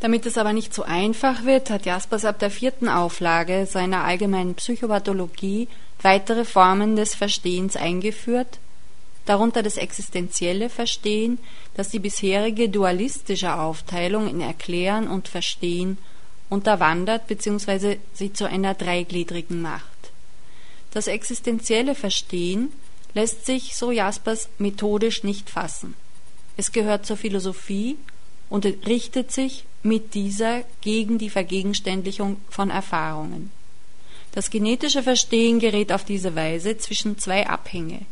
Damit es aber nicht so einfach wird, hat Jaspers ab der vierten Auflage seiner allgemeinen Psychopathologie weitere Formen des Verstehens eingeführt, darunter das existenzielle Verstehen, das die bisherige dualistische Aufteilung in Erklären und Verstehen unterwandert bzw. sie zu einer dreigliedrigen macht. Das existenzielle Verstehen lässt sich, so Jaspers, methodisch nicht fassen. Es gehört zur Philosophie und richtet sich mit dieser gegen die Vergegenständlichung von Erfahrungen. Das genetische Verstehen gerät auf diese Weise zwischen zwei Abhänge,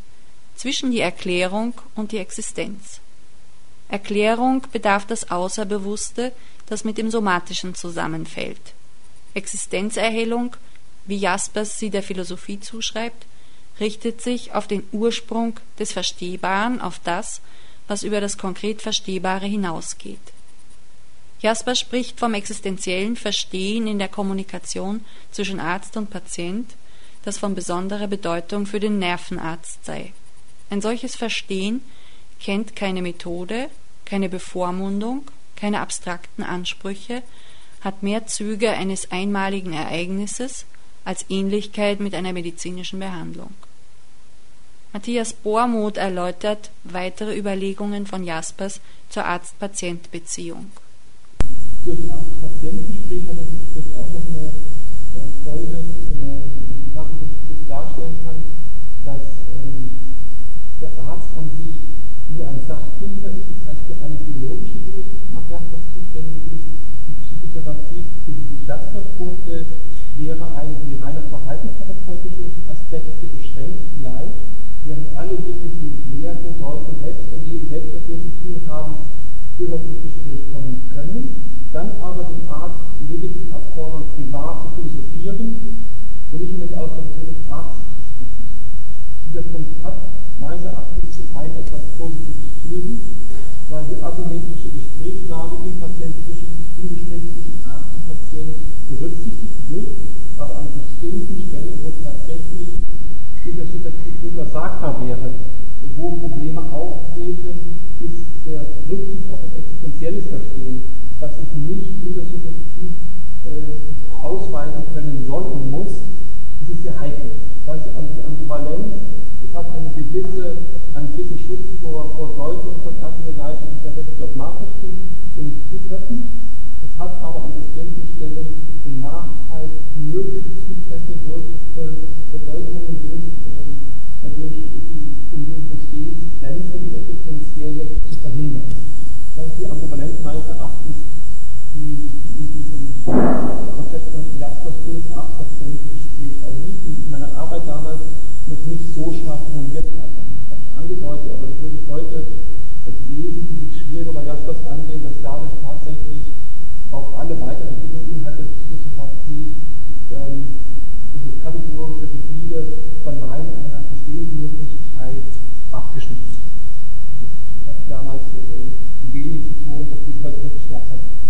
zwischen die Erklärung und die Existenz. Erklärung bedarf das Außerbewusste, das mit dem Somatischen zusammenfällt. Existenzerhellung, wie Jaspers sie der Philosophie zuschreibt, richtet sich auf den Ursprung des Verstehbaren, auf das, was über das konkret Verstehbare hinausgeht. Jasper spricht vom existenziellen Verstehen in der Kommunikation zwischen Arzt und Patient, das von besonderer Bedeutung für den Nervenarzt sei. Ein solches Verstehen kennt keine Methode, keine Bevormundung, keine abstrakten Ansprüche, hat mehr Züge eines einmaligen Ereignisses als Ähnlichkeit mit einer medizinischen Behandlung. Matthias Bormuth erläutert weitere Überlegungen von Jaspers zur Arzt-Patient-Beziehung für den Arzt-Patienten-Gespräch hat das auch noch eine äh, Folge, eine Sache, die darstellen kann, dass ähm, der Arzt an sich nur ein Sachkundiger ist, das heißt für alle biologischen Dinge zuständig ist. Die Psychotherapie, die sich Jasper vorstellt, wäre eine, die reine verhaltenstherapeutische Aspekte beschränkt bleibt, während alle Dinge, die mit Lehren, Deuten, Selbsterleben, Selbsterleben zu tun haben, durchaus ins Gespräch kommen können dann aber dem Arzt lediglich abfordern, privat zu philosophieren und nicht mit Autorität des Arztes zu sprechen. Dieser Punkt hat meines Erachtens zum einen etwas Positives für sich, weil die argumentische Gesprächslage im patientischen, im Gespräch zwischen Arzt und Patient berücksichtigt wird, aber an bestimmten Stellen, wo tatsächlich dieser Subjektiv sagbar wäre, wo Probleme auftreten, ist der Rückzug auf ein existenzielles Verstehen was ich nicht intersubjektiv äh, ausweisen können soll und muss, ist es sehr heikel. Das ist die Ambivalenz, es hat eine gewisse, einen gewissen Schutz vor, vor Deutung von erster Seite, die recht dogmatisch sind und zutreffen. Es hat aber an bestimmten Stellen den Nachteil, mögliche zutreffende Bedeutungen durch, äh, durch die Probleme Verstehensgrenze, die existenzielle, zu verhindern. Das ist die Ambivalenz meines Erachtens damals dass äh, wenig betont, das würde ich heute stärker sein.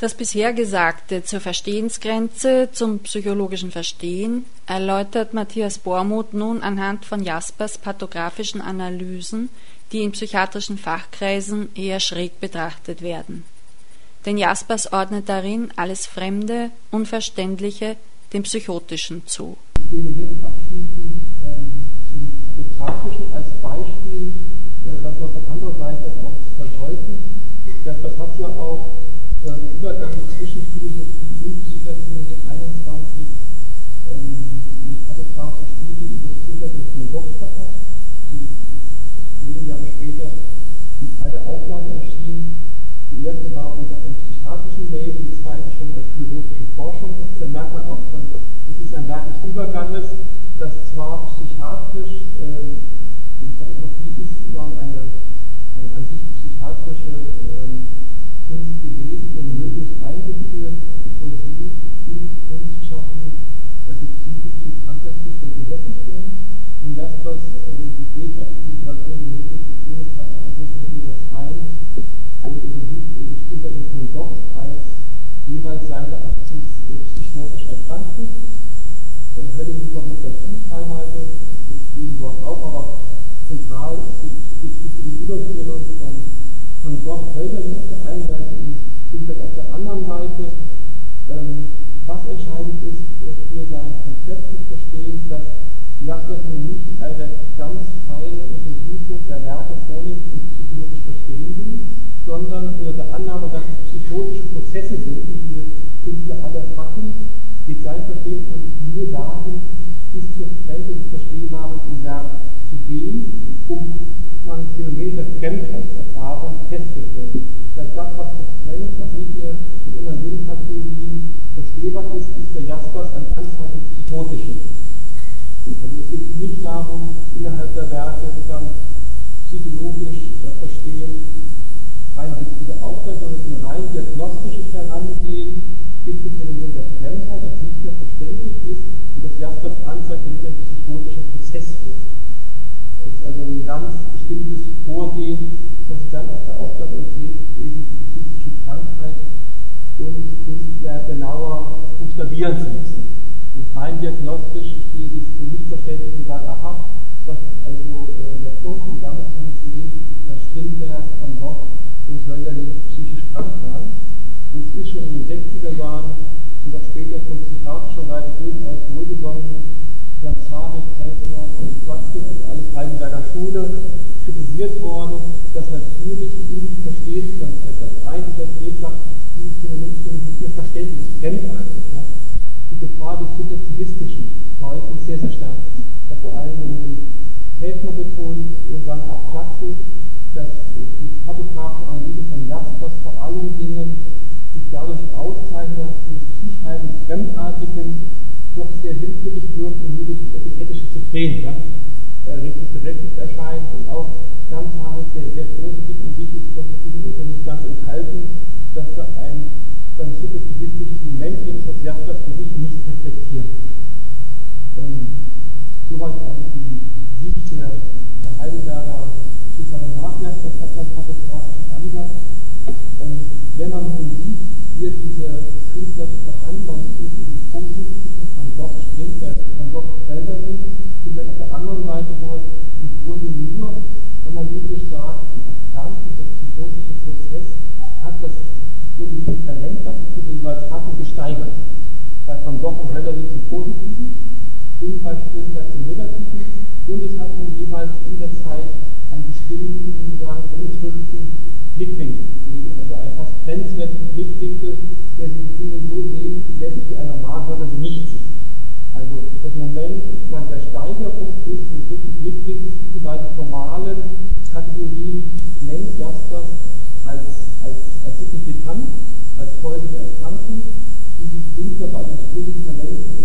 Das bisher Gesagte zur Verstehensgrenze zum psychologischen Verstehen erläutert Matthias Bormuth nun anhand von Jaspers pathographischen Analysen, die in psychiatrischen Fachkreisen eher schräg betrachtet werden. Denn Jaspers ordnet darin alles Fremde, Unverständliche dem Psychotischen zu. Ich gebe jetzt abschließend ähm, zum Pathografischen als Beispiel, äh, das man von anderer Seite auch verdeutlichen. Das hat ja auch äh, Übergang zwischen Philosophie und Psychiatrie den 21 ähm, eine pathografische Studie über von Gott verfasst, die wenige Jahre später die zweite Auflage erschien. Die erste war unter einem psychiatrischen Label, die zweite schon als philosophische Forschung. Da merkt man auch von, es ist ein Werk des Überganges, das zwar psychiatrisch äh, in Fotografie ist, sondern eine, eine an sich psychiatrische äh, Kunst gewesen und möglichst eingeführt, Psychologie in Kunst schaffen, Bezüge zu Krankheitszuständen herzustellen. Und das, was geht auf die Migration die Beziehung hat Anthropologie das ein und untersucht und beschrieben den von Gott als jeweils seine Erachtens psychotisch Erkrankte. Äh, Hölle kommt noch dazu teilweise, deswegen dort auch, aber zentral ist die, die, Überführung von von Gott Hölderlin auf der einen Seite und Strindberg auf der anderen Seite. Ähm, was entscheidend ist für sein Konzept zu verstehen, dass Jakob nun nicht eine ganz feine Untersuchung der Werke vornimmt und psychologisch verstehen will, sondern unter der Annahme, dass es psychotische Prozesse sind, die wir Künstler alle hatten, geht sein Verstehen nur dahin, bis zur Grenze des Verstehbaren im Werk zu gehen, um man Phänomen der Fremdheitserfahrung festzustellen. Dass das, was getrennt, was nicht mehr mit unseren Sinnkategorien verstehbar ist, ist für Jaspers ein Anzeichen psychotischen. Also es geht nicht darum, innerhalb der Werke dann psychologisch äh, verstehen, rein diese Aufgabe, sondern ein rein diagnostisches Herangehen bis zum Phänomen der Fremdheit, das nicht mehr verständlich ist und das Jaspers anzeigt, damit ein psychotischer Prozess wird. Das ist also ein ganz bestimmtes Vorgehen, das dann auf der Aufgabe entgeht, eben die psychische Krankheit und buchstabieren zu müssen. Und rein diagnostisch ist dieses verständlich und sage, aha, das ist also äh, der Punkt, und damit kann ich sehen, dass Strindberg von Gott und Hölderlin psychisch krank waren. Und es ist schon in den 60er Jahren und auch später von psychiatrischer Seite durchaus wohlbesonnen von Zarek, Häfner und Quatzke, also alle Heidelberger Schule, kritisiert worden, dass natürlich diesem Verstehenskonzept, das Weg sagt, dieses Phänomen ist verständlich, fremdartig. Ja? Die Gefahr des Subjektivistischen ist sehr, sehr stark. Da vor allem in dem Häfner betont und dann auch Quatzke, dass die pathografische Analyse von Jaspers vor allen Dingen sich dadurch auszeichnet, dass die Zuschreiben des Fremdartigen doch sehr willkürlich wirkt und nur durch das Etikettische zu drehen, ja, äh, richtig berechtigt erscheint und auch ganz haarig sehr, sehr positiv an sich ist doch diesem nicht ganz enthalten, dass da ein, so ein subjektivistisches Moment drin ist, was Jasper für sich nicht reflektiert. Ähm, soweit also die Sicht der, der Heidelberger Zusammen nachlässt, das auch beim pathografischen Ansatz. Ähm, wenn man nun sieht, wie diese Künstler behandeln, dann ist die positive von Gott stringt, der von Gott Felderin, und dann auf der anderen Seite, wo er im Grunde nur analytisch sagt, der psychotische Prozess hat das grundlegende Talent, das es für den jeweils hatten, gesteigert. Bei von Gott und Felderin zum Positiven und bei Strindberg zum Negativen und es hat nun jeweils in der Zeit einen bestimmten, sagen, entrückten Blickwinkel gegeben, also einen fast grenzwertigen Blickwinkel, der die Dinge so sehen lässt, wie ein Normalhörer sie nicht sieht. Also das Moment sozusagen der Steigerung durch den dritten Blickwinkel, diese beiden formalen Kategorien nennt Jasper als, als, als signifikant, als Folge der Erkrankung, die die Künstler bei den frühen Talenten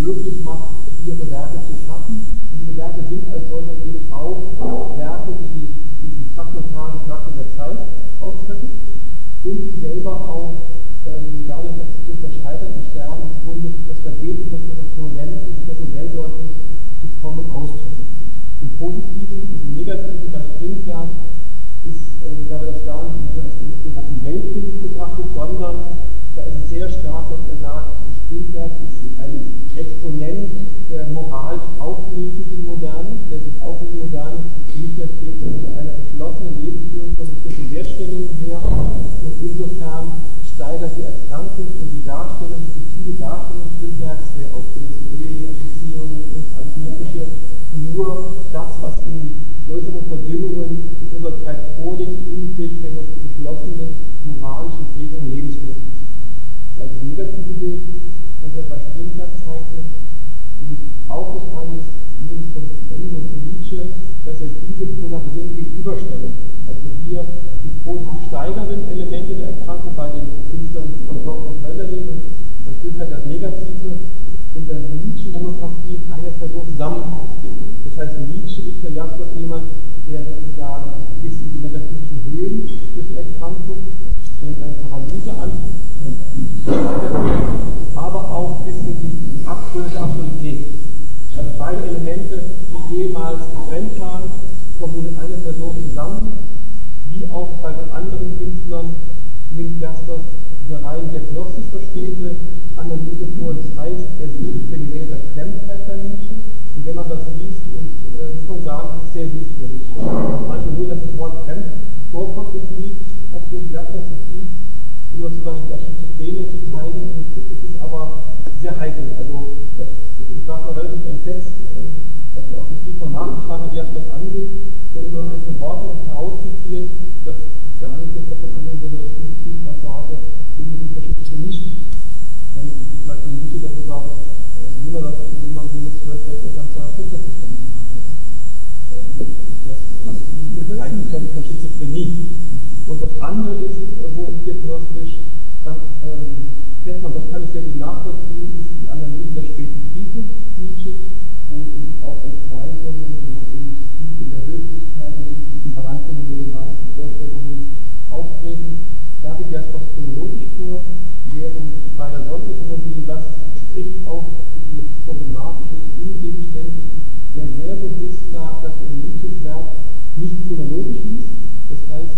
möglich macht, ihre Werke zu schaffen. Und diese Werke sind als solche eben auch Werke, die die fragmentarischen Charakter der Zeit ausdrücken und die selber auch ähm, dadurch, dass sie durch das Scheitern und Sterben im Grunde das Vergebnis von der Kohärenz und der Modelldeutung zu kommen ausdrücken. Im Positiven und im Negativen bei Sprintwerk ist, äh, da wir das gar nicht in der so das Weltbild betrachtet, sondern da ist es sehr stark, dass er sagt, Strindberg ist ein Exponent der moralisch auflösenden Moderne, der sich auch in die Moderne nicht mehr trägt, also einer geschlossenen Lebensführung von bestimmten Wertstellungen her. Und insofern steigert die Erkrankung und die Darstellung, die viele Darstellungen Strindbergs, der auf Ehe, Beziehungen und alles Mögliche, nur das, was in größeren Verdünnungen in unserer Zeit vorliegt, die Unfähigkeit noch zu geschlossenen moralischen Prägungen Lebensführung. Also das negative Bild, das er bei Strindberg zeigte, auch des eines Lebens von Engel und Nietzsche, dass er diese polarisierende Gegenüberstellung, also hier die positiv steigernden Elemente der Erkrankung bei den Künstlern von Gott und Hölderlin und bei Strindberg das Negative in der Nietzsche-Monographie. Eine Person zusammenkommt. Das heißt, Nietzsche ist für Jasper jemand, der sozusagen bis in die metaphysischen Höhen durch die Erkrankung, nimmt eine Paralyse an, aber auch bis in die Abgründe der Absurdität. Also beide Elemente, die jemals getrennt waren, kommen nun in einer Person zusammen, wie auch bei den anderen Künstlern nimmt Jasper eine rein diagnostisch verstehende Analyse vor. Das heißt, er sucht Phänomene der Fremdheit bei Nietzsche. Und wenn man das liest, und, äh, muss man sagen, ist sehr hilfreich. Manche nur, dass das Wort fremd vorkommt im Brief, auf den Jasper bezieht, um sozusagen die Schizophrenie zu zeigen. Und es ist aber sehr heikel. Also, das, ich war mal relativ entsetzt, äh, als ich auch den Brief mal nachgeschlagen habe, wie das angeht, und nur einzelne Worte herauszitiert, ich gar nicht davon während bei der Sonntagsanalyse das spricht auch die problematische Ungegenständlich, der sehr bewusst sagt, dass er Nietzsches Werk nicht chronologisch liest. Das heißt,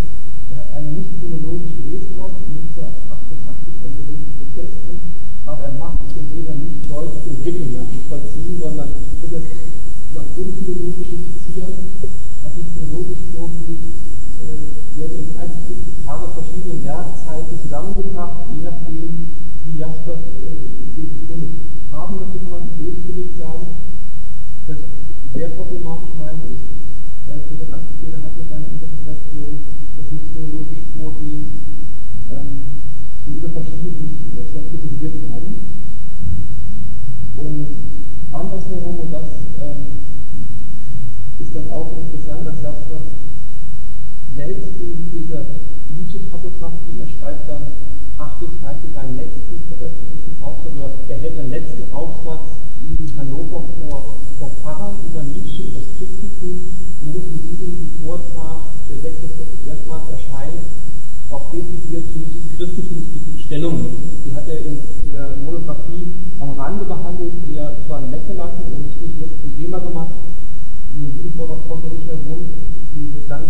er hat eine nicht chronologische Lesart, so ab 88 einen logischen Prozess an, aber er macht den Leser nicht deutlich den Rücken nachvollziehen, sondern wird es über unphilologisch implizieren, was nicht chronologisch vorgeht, äh, werden in einzelnen Tage verschiedenen Werkzeiten zusammengebracht, je nachdem, wie Jasper äh, sie gefunden haben möchte, kann man böswillig sagen. Das sehr problematisch meine ich, äh, für den Anspieler hat er seine Interpretation, chronologisch vorgehen, ähm, in über verschiedenen äh, schon kritisiert worden. Und andersherum, und das ähm, ist dann auch interessant, dass Jasper selbst in dieser Nietzsche-Kartografie, er schreibt dann 38 seinen letzten veröffentlichten Aufsatz, oder er hält den letzten Aufsatz in Hannover vor, vor Pfarrern über Nietzsche, über das Christentum, und muss in diesem Vortrag, der 46 erstmals erscheint, auch dezidiert zu Nietzsches Christentumskritik Stellung. Die hat er in der Monographie am Rande behandelt, die er zwar weggelassen und nicht, nicht wirklich zum Thema gemacht. In diesem Vortrag kommt er nicht herum, diese ganz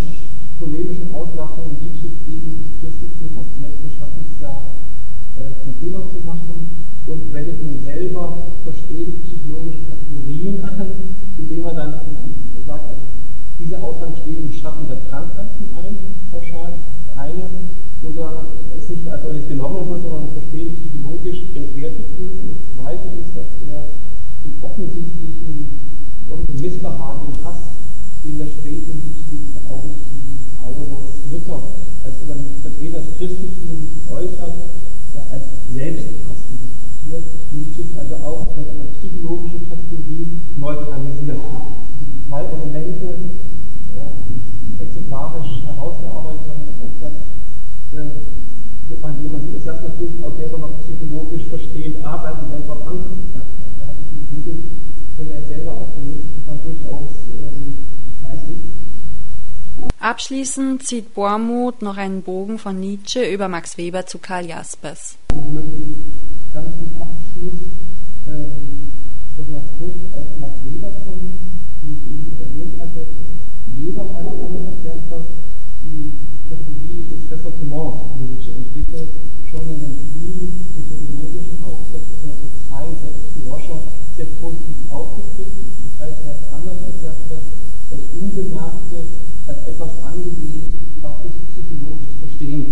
polemischen Auslassungen Nietzsches gegen das Christentum aus dem letzten Schaffensjahr äh, zum Thema zu machen und wendet nun selber verstehen psychologische Kategorien indem er dann sagt, also diese Aussagen stehen im Schatten der Krankheiten ein, pauschal. Eine, wo es nicht als solches genommen wird, sondern verstehen psychologisch entwertet wird. Und das Zweite ist, dass er den offensichtlichen, offensichtlichen Missbehagen und Hass, den der späte Nietzsche Augen Paulus, Luther als Vertreter des Christentums äußert, als Selbsthass interpretiert, Nietzsche also auch mit einer psychologischen Kategorie neutralisiert. Diese zwei Elemente äh, exemplarisch herausgearbeitet haben im Aufsatz, äh, wo man, wie man das erstmal durchaus selber noch psychologisch versteht, arbeiten, wenn es auf andere da hat dieses Mittel, wenn er selber auch benutzt, kann durchaus fleißig. Abschließend zieht Bormuth noch einen Bogen von Nietzsche über Max Weber zu Karl Jaspers. Ich möchte ganz zum Abschluss ähm, nochmal kurz auf Max Weber kommen, wie ich hat als Jaspers die Kategorie des Ressentiment Nietzsche entwickelt, schon in den frühen methodologischen Aufsätzen 1903, 6 Roscher sehr positiv aufgegriffen. Das heißt, er hat anders als Jasper das Unbemerkte als etwas angesehen, was sich psychologisch verstehen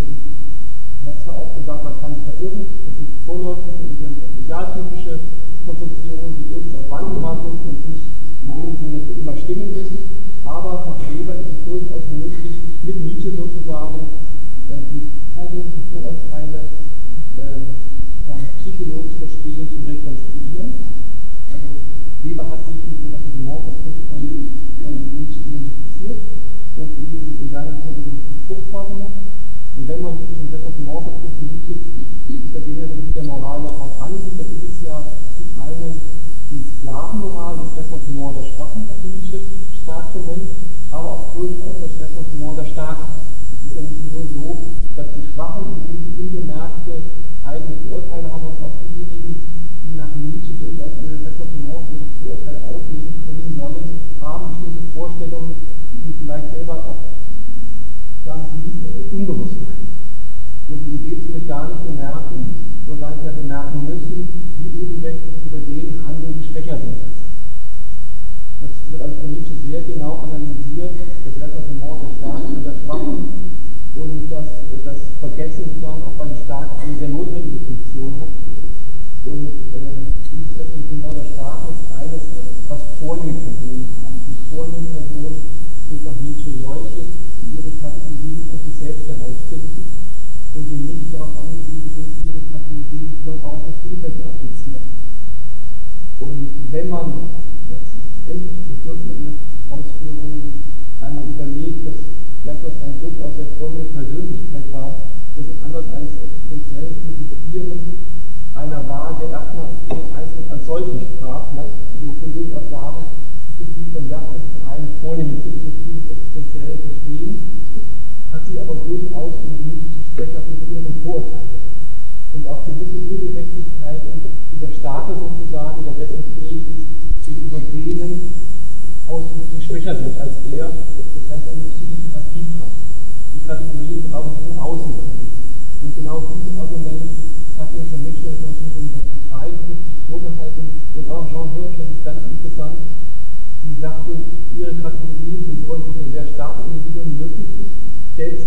Er hat zwar auch gesagt, man kann sich verirren, es sind vorläufige und idealtypische Konstruktionen, die durchaus wandelbar sind und nicht in dem Sinne immer stimmen müssen, aber nach Weber ist es durchaus möglich, mit Nietzsche sozusagen äh, die herrlichen Vorurteile äh, psychologisch verstehen zu rekonstruieren. Also Weber hat sich mit dem Ressentiments von, von Nietzsche identifiziert und ihn in seiner Methodologie fruchtbar gemacht. Und wenn man sich mit dem Ressentiment betrifft, Nietzsche, über den er mit der Moral noch was ansieht, dann ist es ja zum einen die Sklavenmoral, das Ressentiment der Schwachen, das Nietzsche stark benennt, aber auch durchaus das Ressentiment der Starken. Es ist ja nicht nur so, dass die Schwachen in dem unbemerkte eigene Vorurteile haben und auch diejenigen, die nach Nietzsche durchaus ihre Ressentiments, ihre Vorurteile ausleben können sollen, haben bestimmte Vorstellungen, die ihnen vielleicht selber auch Sie, äh, unbewusst bleiben. Und die in Sinne gar nicht bemerken, sondern ja bemerken müssen, wie ungerecht über den handeln, die schwächer sind. Das wird also von Nietzsche sehr genau analysiert, Starken und und das, das Vergessen sozusagen auch bei den Starken eine sehr notwendige Funktion hat. Und äh, dieses Ressentiment der Starken ist eines, was vornehme Personen haben. Die vornehme Personen sind nach Nietzsche solche, die ihre Kategorien aus sich selbst herausfinden und die nicht darauf angewiesen sind, ihre Kategorien dann auch das Umfeld zu applizieren. Und wenn man geschlossene Ausführungen einmal überlegt, dass Jakob eine durchaus sehr freundliche Persönlichkeit war, dass es anders eines existenziellen Philosophieren einer war, der erstmal den Einzelnen als solchen sprach. Also man kann durchaus sagen, dass sie von Jakob eine vornehme Philosophie des existenziellen Verstehen, hat sie aber durchaus in nicht zu sprechen mit ihren Vorurteilen. Und auch gewisse Ungerechtigkeiten, die der Starke sozusagen, der rettungsfähig ist, gegenüber denen sind als er. Das heißt, Therapie brauchen. Die Kategorien brauchen von außen. Und genau dieses Argument hat schon Mitchell 1953 vorgehalten und auch Jean Hirsch, das ist ganz interessant, die sagte, ihre Kategorien sind deutlich sehr starke Individuen möglich selbst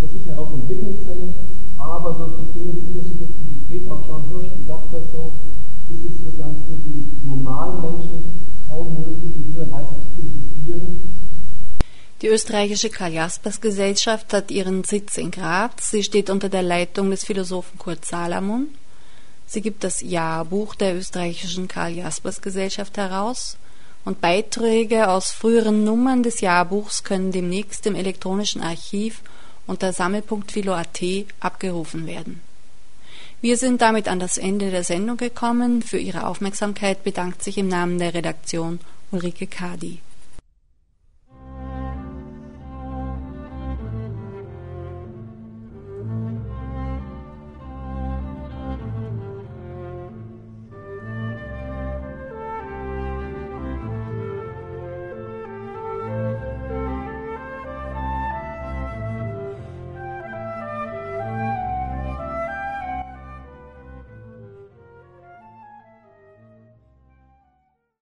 aus sich heraus entwickeln können, aber durch die fehlende Subjektivität, auch Jean Hirsch sagt das so, ist es sozusagen für die normalen Menschen kaum möglich, in dieser Weise zu philosophieren. Die österreichische Karl-Jaspers-Gesellschaft hat ihren Sitz in Graz. Sie steht unter der Leitung des Philosophen Kurt Salomon. Sie gibt das Jahrbuch der österreichischen Karl-Jaspers-Gesellschaft heraus und Beiträge aus früheren Nummern des Jahrbuchs können demnächst im elektronischen Archiv unter Sammelpunkt Philo.at abgerufen werden. Wir sind damit an das Ende der Sendung gekommen. Für Ihre Aufmerksamkeit bedankt sich im Namen der Redaktion Ulrike Kadi.